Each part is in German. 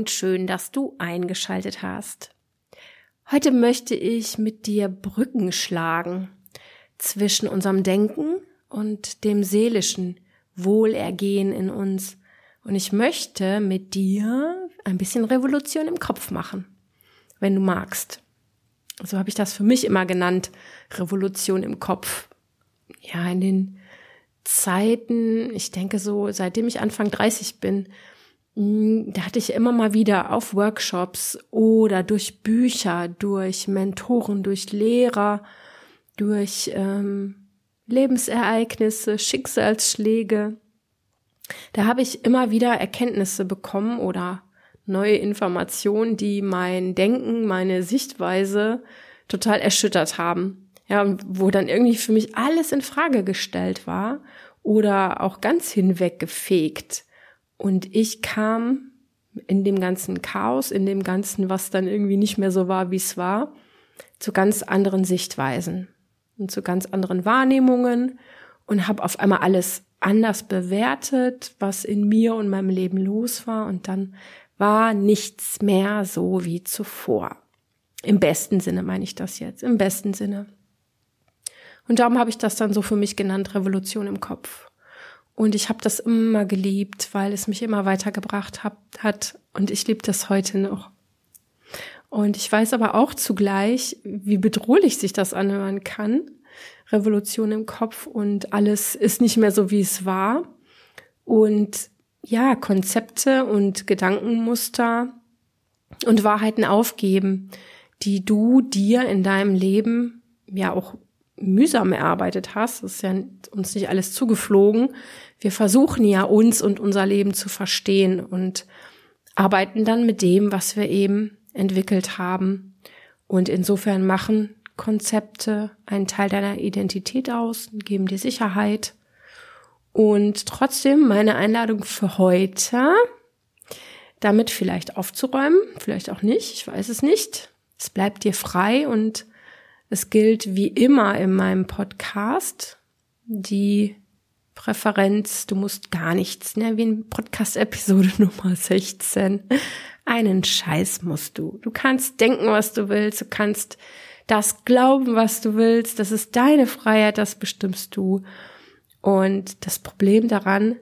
Und schön, dass du eingeschaltet hast. Heute möchte ich mit dir Brücken schlagen zwischen unserem Denken und dem seelischen Wohlergehen in uns. Und ich möchte mit dir ein bisschen Revolution im Kopf machen, wenn du magst. So habe ich das für mich immer genannt, Revolution im Kopf. Ja, in den Zeiten, ich denke so, seitdem ich Anfang 30 bin, da hatte ich immer mal wieder auf Workshops oder durch Bücher, durch Mentoren, durch Lehrer, durch ähm, Lebensereignisse, Schicksalsschläge. Da habe ich immer wieder Erkenntnisse bekommen oder neue Informationen, die mein Denken, meine Sichtweise total erschüttert haben. Ja, wo dann irgendwie für mich alles in Frage gestellt war oder auch ganz hinweggefegt. Und ich kam in dem ganzen Chaos, in dem ganzen, was dann irgendwie nicht mehr so war, wie es war, zu ganz anderen Sichtweisen und zu ganz anderen Wahrnehmungen und habe auf einmal alles anders bewertet, was in mir und meinem Leben los war und dann war nichts mehr so wie zuvor. Im besten Sinne meine ich das jetzt, im besten Sinne. Und darum habe ich das dann so für mich genannt, Revolution im Kopf. Und ich habe das immer geliebt, weil es mich immer weitergebracht hat, und ich liebe das heute noch. Und ich weiß aber auch zugleich, wie bedrohlich sich das anhören kann. Revolution im Kopf und alles ist nicht mehr so, wie es war. Und ja, Konzepte und Gedankenmuster und Wahrheiten aufgeben, die du dir in deinem Leben ja auch mühsam erarbeitet hast. Das ist ja uns nicht alles zugeflogen. Wir versuchen ja uns und unser Leben zu verstehen und arbeiten dann mit dem, was wir eben entwickelt haben. Und insofern machen Konzepte einen Teil deiner Identität aus, geben dir Sicherheit und trotzdem meine Einladung für heute, damit vielleicht aufzuräumen, vielleicht auch nicht, ich weiß es nicht. Es bleibt dir frei und es gilt wie immer in meinem Podcast die Präferenz, du musst gar nichts, ne, wie in Podcast-Episode Nummer 16. Einen Scheiß musst du. Du kannst denken, was du willst, du kannst das glauben, was du willst, das ist deine Freiheit, das bestimmst du. Und das Problem daran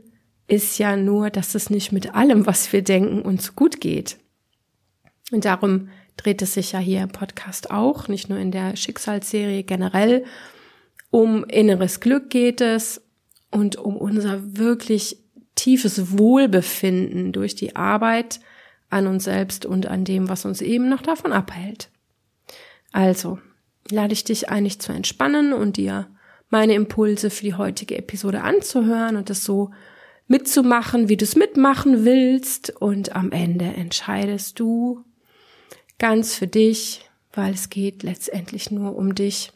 ist ja nur, dass es nicht mit allem, was wir denken, uns gut geht. Und darum dreht es sich ja hier im Podcast auch, nicht nur in der Schicksalsserie generell. Um inneres Glück geht es und um unser wirklich tiefes Wohlbefinden durch die Arbeit an uns selbst und an dem, was uns eben noch davon abhält. Also, lade ich dich ein, dich zu entspannen und dir meine Impulse für die heutige Episode anzuhören und das so mitzumachen, wie du es mitmachen willst. Und am Ende entscheidest du ganz für dich, weil es geht letztendlich nur um dich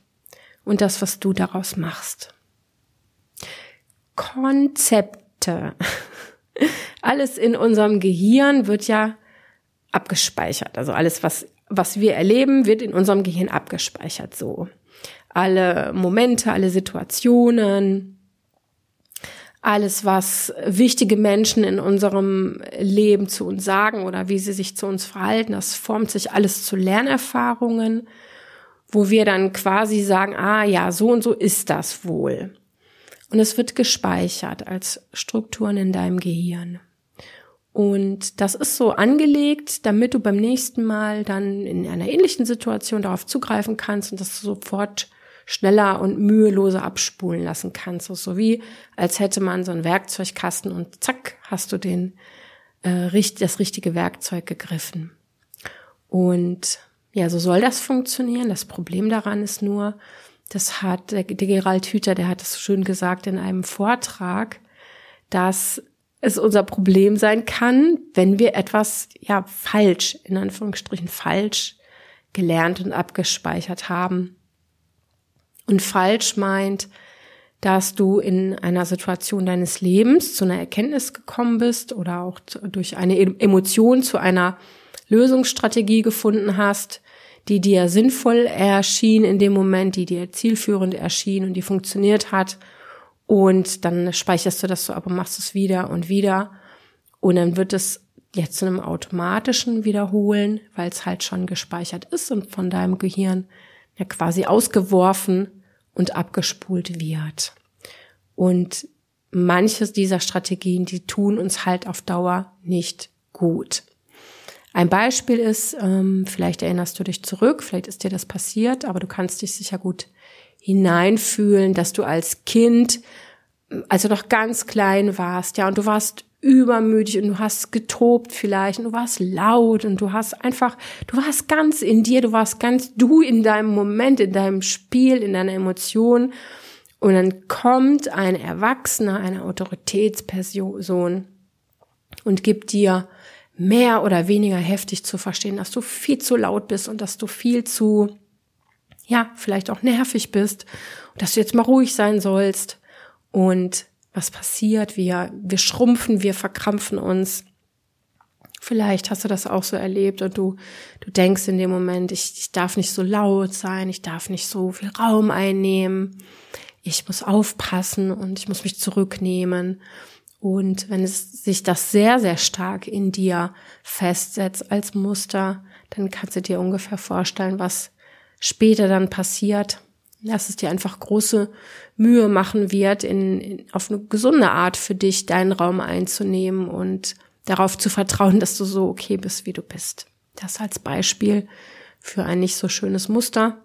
und das, was du daraus machst. Konzepte. Alles in unserem Gehirn wird ja abgespeichert. Also alles, was, was wir erleben, wird in unserem Gehirn abgespeichert. So alle Momente, alle Situationen, alles, was wichtige Menschen in unserem Leben zu uns sagen oder wie sie sich zu uns verhalten, das formt sich alles zu Lernerfahrungen, wo wir dann quasi sagen, ah ja, so und so ist das wohl. Und es wird gespeichert als Strukturen in deinem Gehirn. Und das ist so angelegt, damit du beim nächsten Mal dann in einer ähnlichen Situation darauf zugreifen kannst und das sofort schneller und müheloser abspulen lassen kannst. So, wie als hätte man so einen Werkzeugkasten und zack, hast du den äh, das richtige Werkzeug gegriffen. Und ja, so soll das funktionieren. Das Problem daran ist nur, das hat der, der Gerald Hüther, der hat es schön gesagt in einem Vortrag, dass es unser Problem sein kann, wenn wir etwas ja falsch, in Anführungsstrichen falsch gelernt und abgespeichert haben. Und falsch meint, dass du in einer Situation deines Lebens zu einer Erkenntnis gekommen bist oder auch durch eine Emotion zu einer Lösungsstrategie gefunden hast, die dir sinnvoll erschien in dem Moment, die dir zielführend erschien und die funktioniert hat. Und dann speicherst du das so ab und machst es wieder und wieder. Und dann wird es jetzt zu einem automatischen Wiederholen, weil es halt schon gespeichert ist und von deinem Gehirn ja quasi ausgeworfen und abgespult wird. Und manches dieser Strategien, die tun uns halt auf Dauer nicht gut. Ein Beispiel ist, ähm, vielleicht erinnerst du dich zurück, vielleicht ist dir das passiert, aber du kannst dich sicher gut hineinfühlen, dass du als Kind, also noch ganz klein warst, ja, und du warst übermütig und du hast getobt vielleicht und du warst laut und du hast einfach, du warst ganz in dir, du warst ganz du in deinem Moment, in deinem Spiel, in deiner Emotion. Und dann kommt ein Erwachsener, eine Autoritätsperson und gibt dir mehr oder weniger heftig zu verstehen, dass du viel zu laut bist und dass du viel zu, ja, vielleicht auch nervig bist und dass du jetzt mal ruhig sein sollst. Und was passiert? Wir, wir schrumpfen, wir verkrampfen uns. Vielleicht hast du das auch so erlebt und du, du denkst in dem Moment, ich, ich darf nicht so laut sein, ich darf nicht so viel Raum einnehmen, ich muss aufpassen und ich muss mich zurücknehmen. Und wenn es sich das sehr, sehr stark in dir festsetzt als Muster, dann kannst du dir ungefähr vorstellen, was später dann passiert. Dass es dir einfach große Mühe machen wird, in, in, auf eine gesunde Art für dich deinen Raum einzunehmen und darauf zu vertrauen, dass du so okay bist, wie du bist. Das als Beispiel für ein nicht so schönes Muster.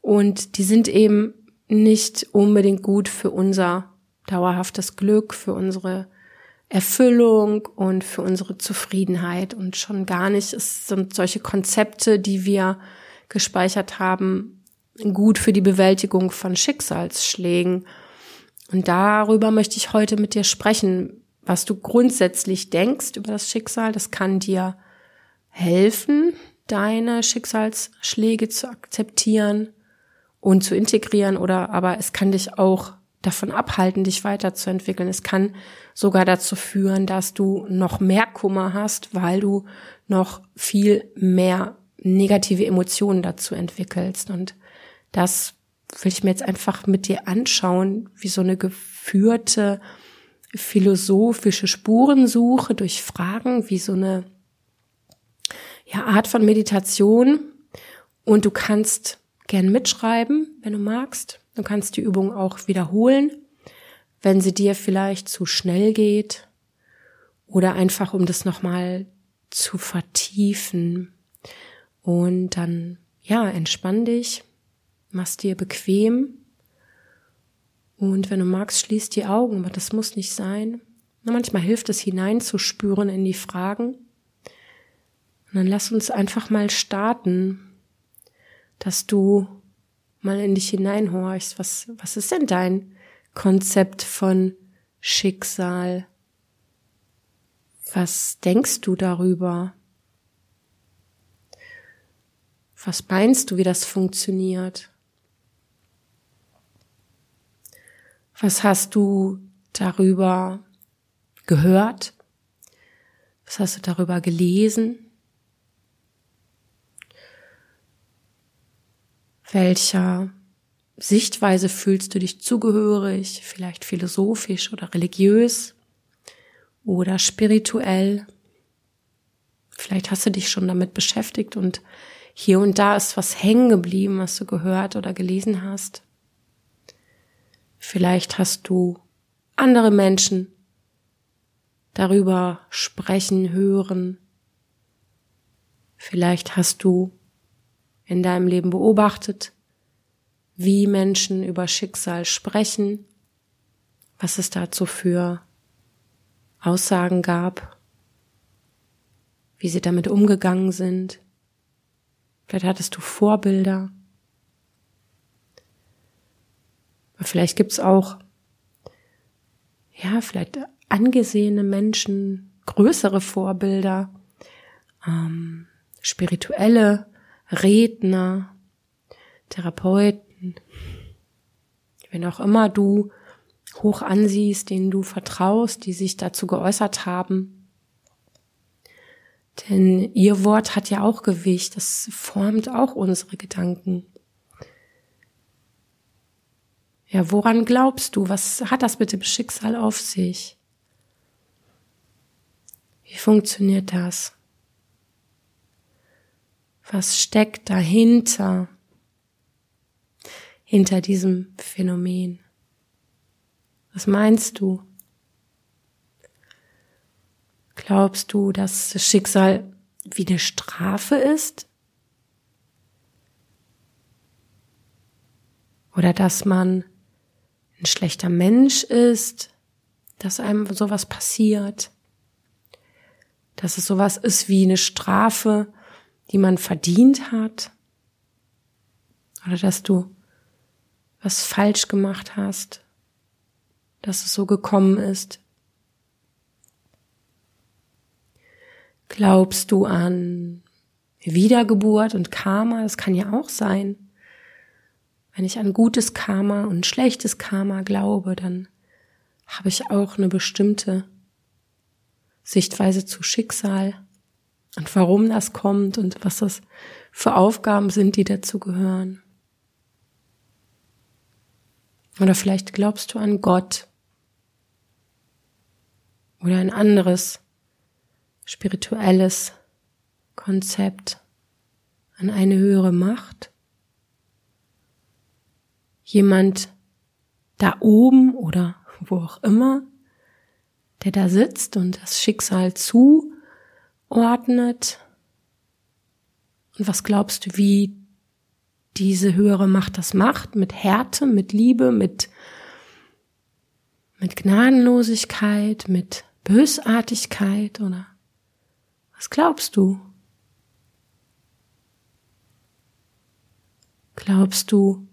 Und die sind eben nicht unbedingt gut für unser dauerhaftes Glück, für unsere Erfüllung und für unsere Zufriedenheit und schon gar nicht es sind solche Konzepte, die wir gespeichert haben, gut für die Bewältigung von Schicksalsschlägen. Und darüber möchte ich heute mit dir sprechen, was du grundsätzlich denkst über das Schicksal. Das kann dir helfen, deine Schicksalsschläge zu akzeptieren und zu integrieren oder aber es kann dich auch davon abhalten, dich weiterzuentwickeln. Es kann sogar dazu führen, dass du noch mehr Kummer hast, weil du noch viel mehr negative Emotionen dazu entwickelst. Und das will ich mir jetzt einfach mit dir anschauen, wie so eine geführte philosophische Spurensuche durch Fragen, wie so eine ja, Art von Meditation. Und du kannst gern mitschreiben, wenn du magst. Du kannst die Übung auch wiederholen, wenn sie dir vielleicht zu schnell geht oder einfach um das nochmal zu vertiefen. Und dann, ja, entspann dich, mach's dir bequem. Und wenn du magst, schließ die Augen, aber das muss nicht sein. manchmal hilft es hineinzuspüren in die Fragen. Und dann lass uns einfach mal starten dass du mal in dich hineinhorchst. Was, was ist denn dein Konzept von Schicksal? Was denkst du darüber? Was meinst du, wie das funktioniert? Was hast du darüber gehört? Was hast du darüber gelesen? Welcher Sichtweise fühlst du dich zugehörig, vielleicht philosophisch oder religiös oder spirituell? Vielleicht hast du dich schon damit beschäftigt und hier und da ist was hängen geblieben, was du gehört oder gelesen hast. Vielleicht hast du andere Menschen darüber sprechen, hören. Vielleicht hast du in deinem Leben beobachtet, wie Menschen über Schicksal sprechen, was es dazu für Aussagen gab, wie sie damit umgegangen sind. Vielleicht hattest du Vorbilder. Aber vielleicht gibt's auch, ja, vielleicht angesehene Menschen, größere Vorbilder, ähm, spirituelle Redner, Therapeuten, wenn auch immer du hoch ansiehst, denen du vertraust, die sich dazu geäußert haben. Denn ihr Wort hat ja auch Gewicht, das formt auch unsere Gedanken. Ja, woran glaubst du? Was hat das mit dem Schicksal auf sich? Wie funktioniert das? Was steckt dahinter? Hinter diesem Phänomen? Was meinst du? Glaubst du, dass das Schicksal wie eine Strafe ist? Oder dass man ein schlechter Mensch ist, dass einem sowas passiert, dass es sowas ist wie eine Strafe, die man verdient hat, oder dass du was falsch gemacht hast, dass es so gekommen ist. Glaubst du an Wiedergeburt und Karma? Das kann ja auch sein. Wenn ich an gutes Karma und schlechtes Karma glaube, dann habe ich auch eine bestimmte Sichtweise zu Schicksal und warum das kommt und was das für Aufgaben sind, die dazu gehören. Oder vielleicht glaubst du an Gott oder ein anderes spirituelles Konzept, an eine höhere Macht jemand da oben oder wo auch immer, der da sitzt und das Schicksal zuordnet. Und was glaubst du, wie diese höhere Macht das macht? Mit Härte, mit Liebe, mit, mit Gnadenlosigkeit, mit Bösartigkeit oder was glaubst du? Glaubst du,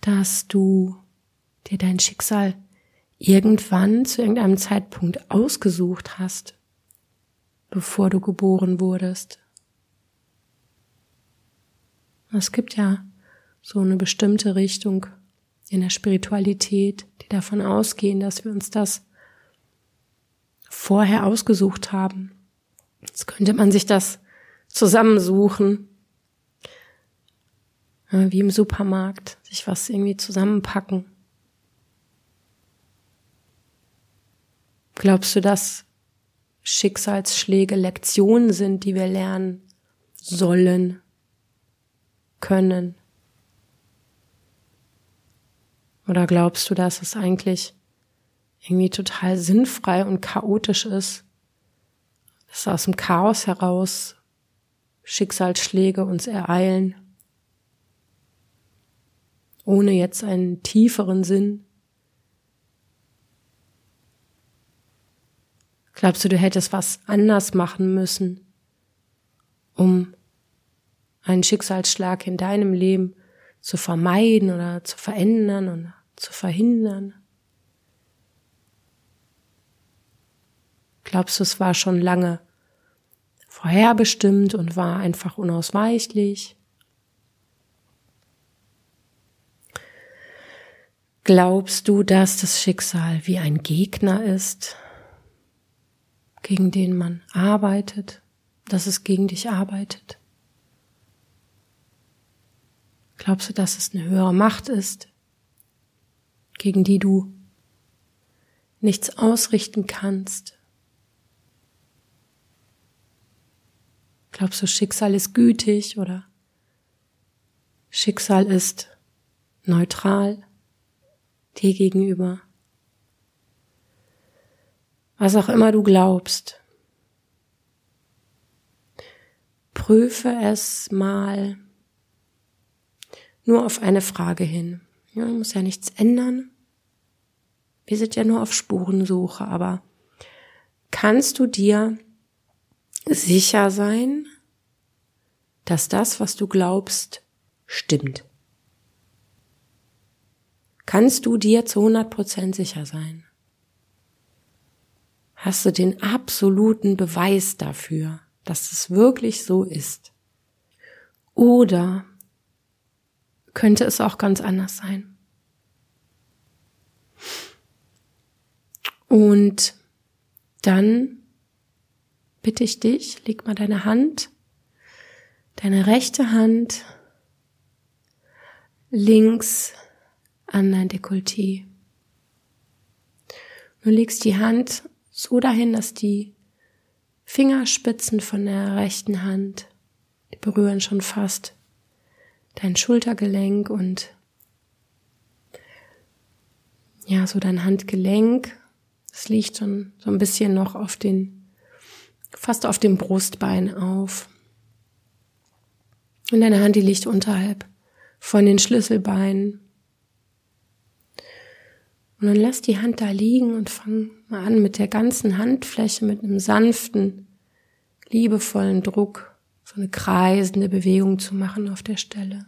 dass du dir dein Schicksal irgendwann zu irgendeinem Zeitpunkt ausgesucht hast, bevor du geboren wurdest. Es gibt ja so eine bestimmte Richtung in der Spiritualität, die davon ausgehen, dass wir uns das vorher ausgesucht haben. Jetzt könnte man sich das zusammensuchen wie im Supermarkt, sich was irgendwie zusammenpacken. Glaubst du, dass Schicksalsschläge Lektionen sind, die wir lernen sollen, können? Oder glaubst du, dass es eigentlich irgendwie total sinnfrei und chaotisch ist, dass aus dem Chaos heraus Schicksalsschläge uns ereilen? ohne jetzt einen tieferen Sinn? Glaubst du, du hättest was anders machen müssen, um einen Schicksalsschlag in deinem Leben zu vermeiden oder zu verändern und zu verhindern? Glaubst du, es war schon lange vorherbestimmt und war einfach unausweichlich? Glaubst du, dass das Schicksal wie ein Gegner ist, gegen den man arbeitet, dass es gegen dich arbeitet? Glaubst du, dass es eine höhere Macht ist, gegen die du nichts ausrichten kannst? Glaubst du, Schicksal ist gütig oder Schicksal ist neutral? dir gegenüber. Was auch immer du glaubst, prüfe es mal nur auf eine Frage hin. Ja, muss ja nichts ändern. Wir sind ja nur auf Spurensuche, aber kannst du dir sicher sein, dass das, was du glaubst, stimmt? kannst du dir zu 100 Prozent sicher sein. Hast du den absoluten Beweis dafür, dass es wirklich so ist? Oder könnte es auch ganz anders sein? Und dann bitte ich dich, leg mal deine Hand, deine rechte Hand links an dein Dekolleté. Du legst die Hand so dahin, dass die Fingerspitzen von der rechten Hand, die berühren schon fast dein Schultergelenk und ja, so dein Handgelenk. Es liegt schon so ein bisschen noch auf den, fast auf dem Brustbein auf. Und deine Hand, die liegt unterhalb von den Schlüsselbeinen. Und dann lass die Hand da liegen und fang mal an mit der ganzen Handfläche, mit einem sanften, liebevollen Druck, so eine kreisende Bewegung zu machen auf der Stelle.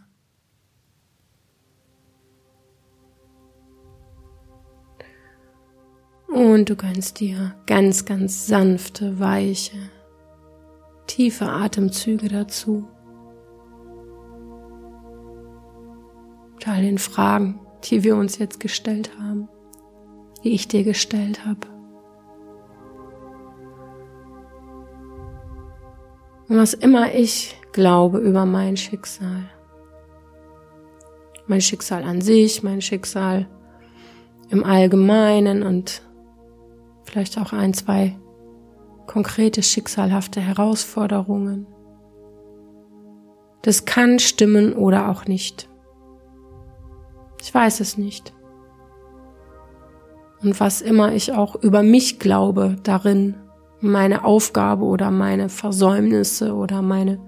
Und du gönnst dir ganz, ganz sanfte, weiche, tiefe Atemzüge dazu. Mit all den Fragen, die wir uns jetzt gestellt haben die ich dir gestellt habe. Und was immer ich glaube über mein Schicksal, mein Schicksal an sich, mein Schicksal im Allgemeinen und vielleicht auch ein, zwei konkrete schicksalhafte Herausforderungen. Das kann stimmen oder auch nicht. Ich weiß es nicht und was immer ich auch über mich glaube darin, meine Aufgabe oder meine Versäumnisse oder meine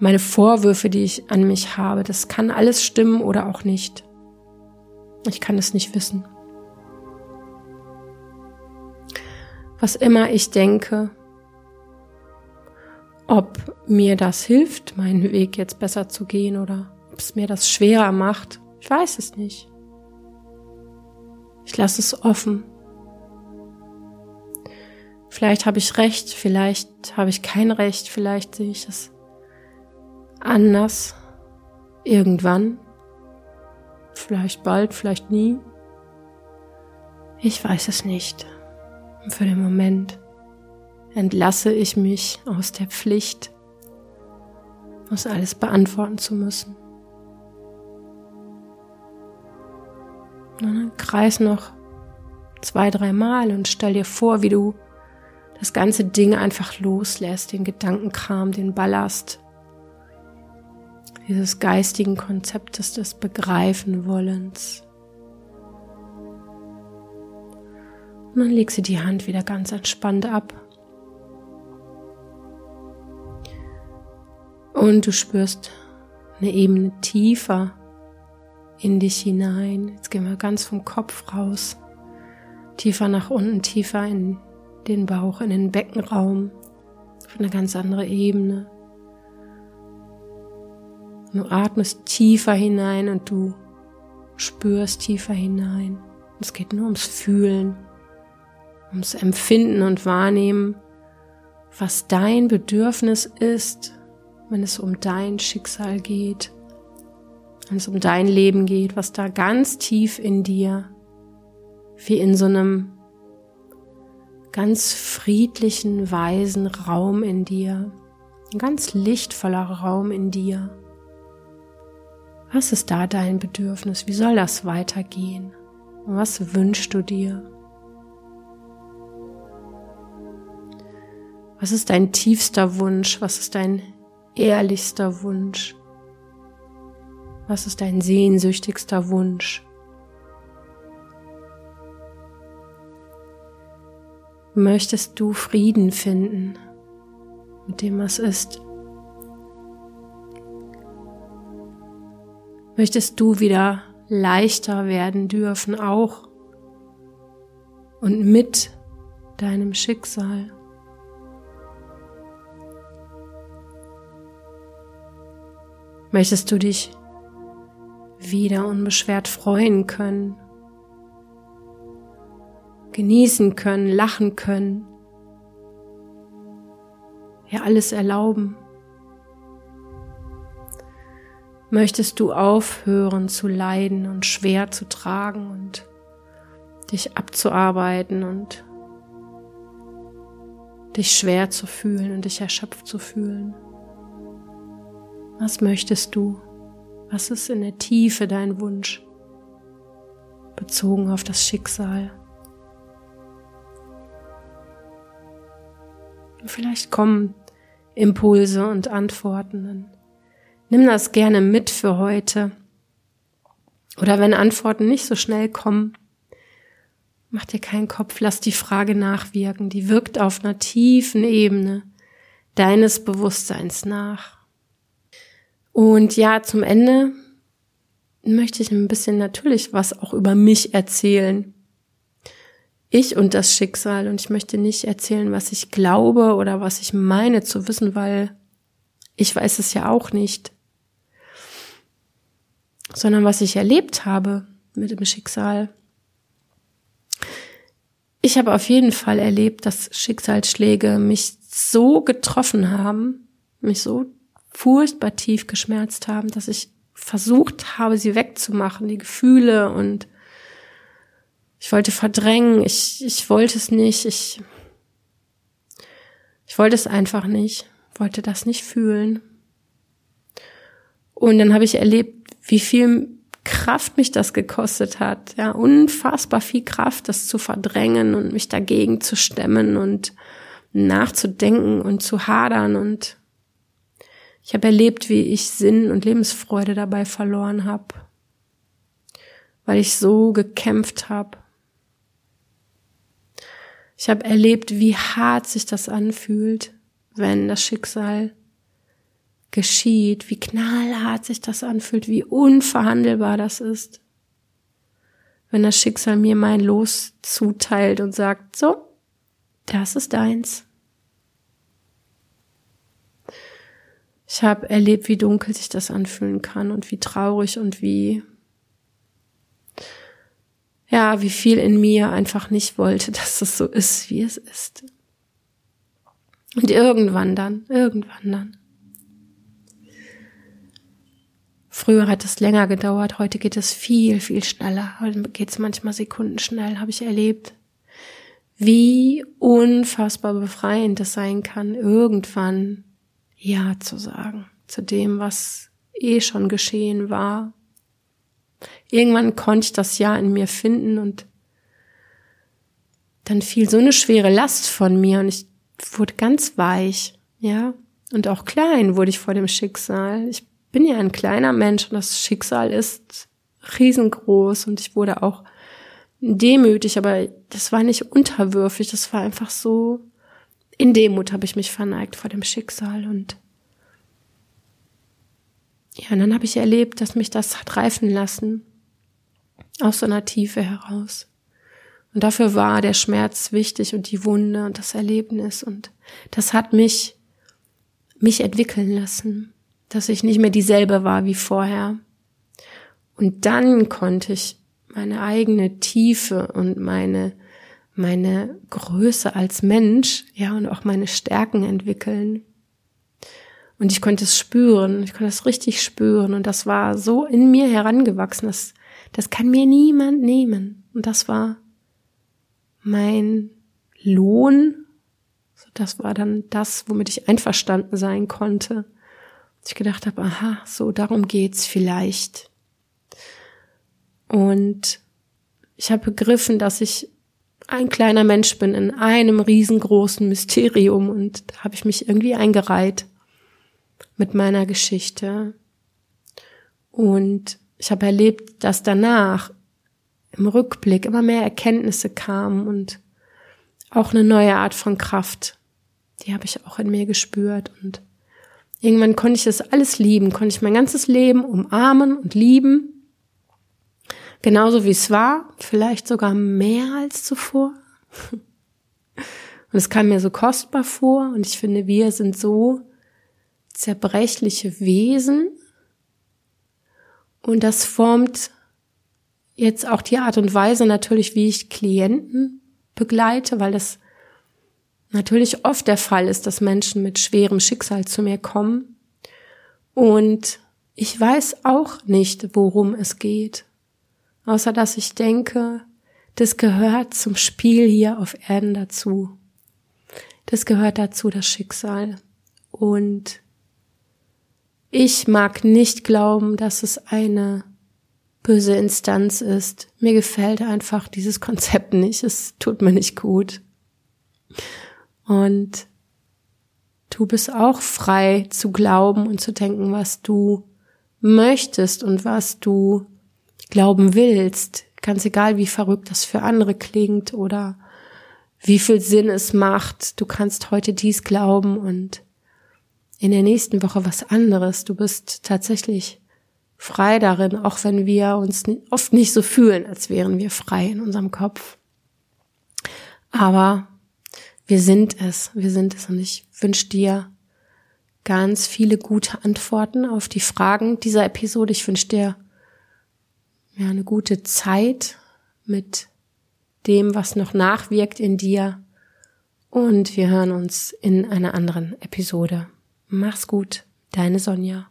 meine Vorwürfe, die ich an mich habe, das kann alles stimmen oder auch nicht. Ich kann es nicht wissen. Was immer ich denke, ob mir das hilft, meinen Weg jetzt besser zu gehen oder ob es mir das schwerer macht, ich weiß es nicht. Ich lasse es offen. Vielleicht habe ich recht, vielleicht habe ich kein Recht, vielleicht sehe ich es anders. Irgendwann. Vielleicht bald, vielleicht nie. Ich weiß es nicht. Und für den Moment entlasse ich mich aus der Pflicht, muss alles beantworten zu müssen. Kreis noch zwei, drei Mal und stell dir vor, wie du das ganze Ding einfach loslässt, den Gedankenkram, den Ballast, dieses geistigen Konzeptes des Begreifen-Wollens. Und dann leg sie die Hand wieder ganz entspannt ab. Und du spürst eine Ebene tiefer in dich hinein. Jetzt gehen wir ganz vom Kopf raus. Tiefer nach unten, tiefer in den Bauch, in den Beckenraum. Auf eine ganz andere Ebene. Du atmest tiefer hinein und du spürst tiefer hinein. Es geht nur ums Fühlen, ums Empfinden und Wahrnehmen, was dein Bedürfnis ist, wenn es um dein Schicksal geht wenn es um dein Leben geht, was da ganz tief in dir, wie in so einem ganz friedlichen, weisen Raum in dir, ein ganz lichtvoller Raum in dir. Was ist da dein Bedürfnis? Wie soll das weitergehen? was wünschst du dir? Was ist dein tiefster Wunsch? Was ist dein ehrlichster Wunsch? Was ist dein sehnsüchtigster Wunsch? Möchtest du Frieden finden mit dem, was ist? Möchtest du wieder leichter werden dürfen, auch und mit deinem Schicksal? Möchtest du dich wieder unbeschwert freuen können, genießen können, lachen können, ja alles erlauben. Möchtest du aufhören zu leiden und schwer zu tragen und dich abzuarbeiten und dich schwer zu fühlen und dich erschöpft zu fühlen? Was möchtest du? Was ist in der Tiefe dein Wunsch? Bezogen auf das Schicksal. Vielleicht kommen Impulse und Antworten. Dann nimm das gerne mit für heute. Oder wenn Antworten nicht so schnell kommen, mach dir keinen Kopf, lass die Frage nachwirken. Die wirkt auf einer tiefen Ebene deines Bewusstseins nach. Und ja, zum Ende möchte ich ein bisschen natürlich was auch über mich erzählen. Ich und das Schicksal. Und ich möchte nicht erzählen, was ich glaube oder was ich meine zu wissen, weil ich weiß es ja auch nicht. Sondern was ich erlebt habe mit dem Schicksal. Ich habe auf jeden Fall erlebt, dass Schicksalsschläge mich so getroffen haben, mich so furchtbar tief geschmerzt haben, dass ich versucht habe, sie wegzumachen, die Gefühle. Und ich wollte verdrängen, ich, ich wollte es nicht, ich, ich wollte es einfach nicht, wollte das nicht fühlen. Und dann habe ich erlebt, wie viel Kraft mich das gekostet hat, ja, unfassbar viel Kraft, das zu verdrängen und mich dagegen zu stemmen und nachzudenken und zu hadern und ich habe erlebt, wie ich Sinn und Lebensfreude dabei verloren habe, weil ich so gekämpft habe. Ich habe erlebt, wie hart sich das anfühlt, wenn das Schicksal geschieht, wie knallhart sich das anfühlt, wie unverhandelbar das ist. Wenn das Schicksal mir mein Los zuteilt und sagt, so, das ist deins. Ich habe erlebt, wie dunkel sich das anfühlen kann und wie traurig und wie ja, wie viel in mir einfach nicht wollte, dass es so ist, wie es ist. Und irgendwann dann, irgendwann dann. Früher hat es länger gedauert, heute geht es viel, viel schneller. Heute geht es manchmal sekundenschnell, habe ich erlebt. Wie unfassbar befreiend es sein kann, irgendwann ja zu sagen zu dem, was eh schon geschehen war. Irgendwann konnte ich das Ja in mir finden und dann fiel so eine schwere Last von mir und ich wurde ganz weich, ja, und auch klein wurde ich vor dem Schicksal. Ich bin ja ein kleiner Mensch und das Schicksal ist riesengroß und ich wurde auch demütig, aber das war nicht unterwürfig, das war einfach so in Demut habe ich mich verneigt vor dem Schicksal und ja, und dann habe ich erlebt, dass mich das hat reifen lassen aus so einer Tiefe heraus. Und dafür war der Schmerz wichtig und die Wunde und das Erlebnis und das hat mich mich entwickeln lassen, dass ich nicht mehr dieselbe war wie vorher. Und dann konnte ich meine eigene Tiefe und meine meine Größe als Mensch, ja, und auch meine Stärken entwickeln. Und ich konnte es spüren, ich konnte es richtig spüren. Und das war so in mir herangewachsen, das, das kann mir niemand nehmen. Und das war mein Lohn. Das war dann das, womit ich einverstanden sein konnte. Ich gedacht habe, aha, so darum geht's vielleicht. Und ich habe begriffen, dass ich ein kleiner Mensch bin in einem riesengroßen Mysterium und da habe ich mich irgendwie eingereiht mit meiner Geschichte. Und ich habe erlebt, dass danach im Rückblick immer mehr Erkenntnisse kamen und auch eine neue Art von Kraft. Die habe ich auch in mir gespürt und irgendwann konnte ich das alles lieben, konnte ich mein ganzes Leben umarmen und lieben Genauso wie es war, vielleicht sogar mehr als zuvor. Und es kam mir so kostbar vor und ich finde, wir sind so zerbrechliche Wesen. Und das formt jetzt auch die Art und Weise natürlich, wie ich Klienten begleite, weil das natürlich oft der Fall ist, dass Menschen mit schwerem Schicksal zu mir kommen. Und ich weiß auch nicht, worum es geht außer dass ich denke, das gehört zum Spiel hier auf Erden dazu. Das gehört dazu, das Schicksal. Und ich mag nicht glauben, dass es eine böse Instanz ist. Mir gefällt einfach dieses Konzept nicht. Es tut mir nicht gut. Und Du bist auch frei zu glauben und zu denken, was du möchtest und was du glauben willst. Ganz egal, wie verrückt das für andere klingt oder wie viel Sinn es macht. Du kannst heute dies glauben und in der nächsten Woche was anderes. Du bist tatsächlich frei darin, auch wenn wir uns oft nicht so fühlen, als wären wir frei in unserem Kopf. Aber wir sind es, wir sind es und ich wünsche dir ganz viele gute Antworten auf die Fragen dieser Episode. Ich wünsche dir ja eine gute Zeit mit dem, was noch nachwirkt in dir. Und wir hören uns in einer anderen Episode. Mach's gut, deine Sonja.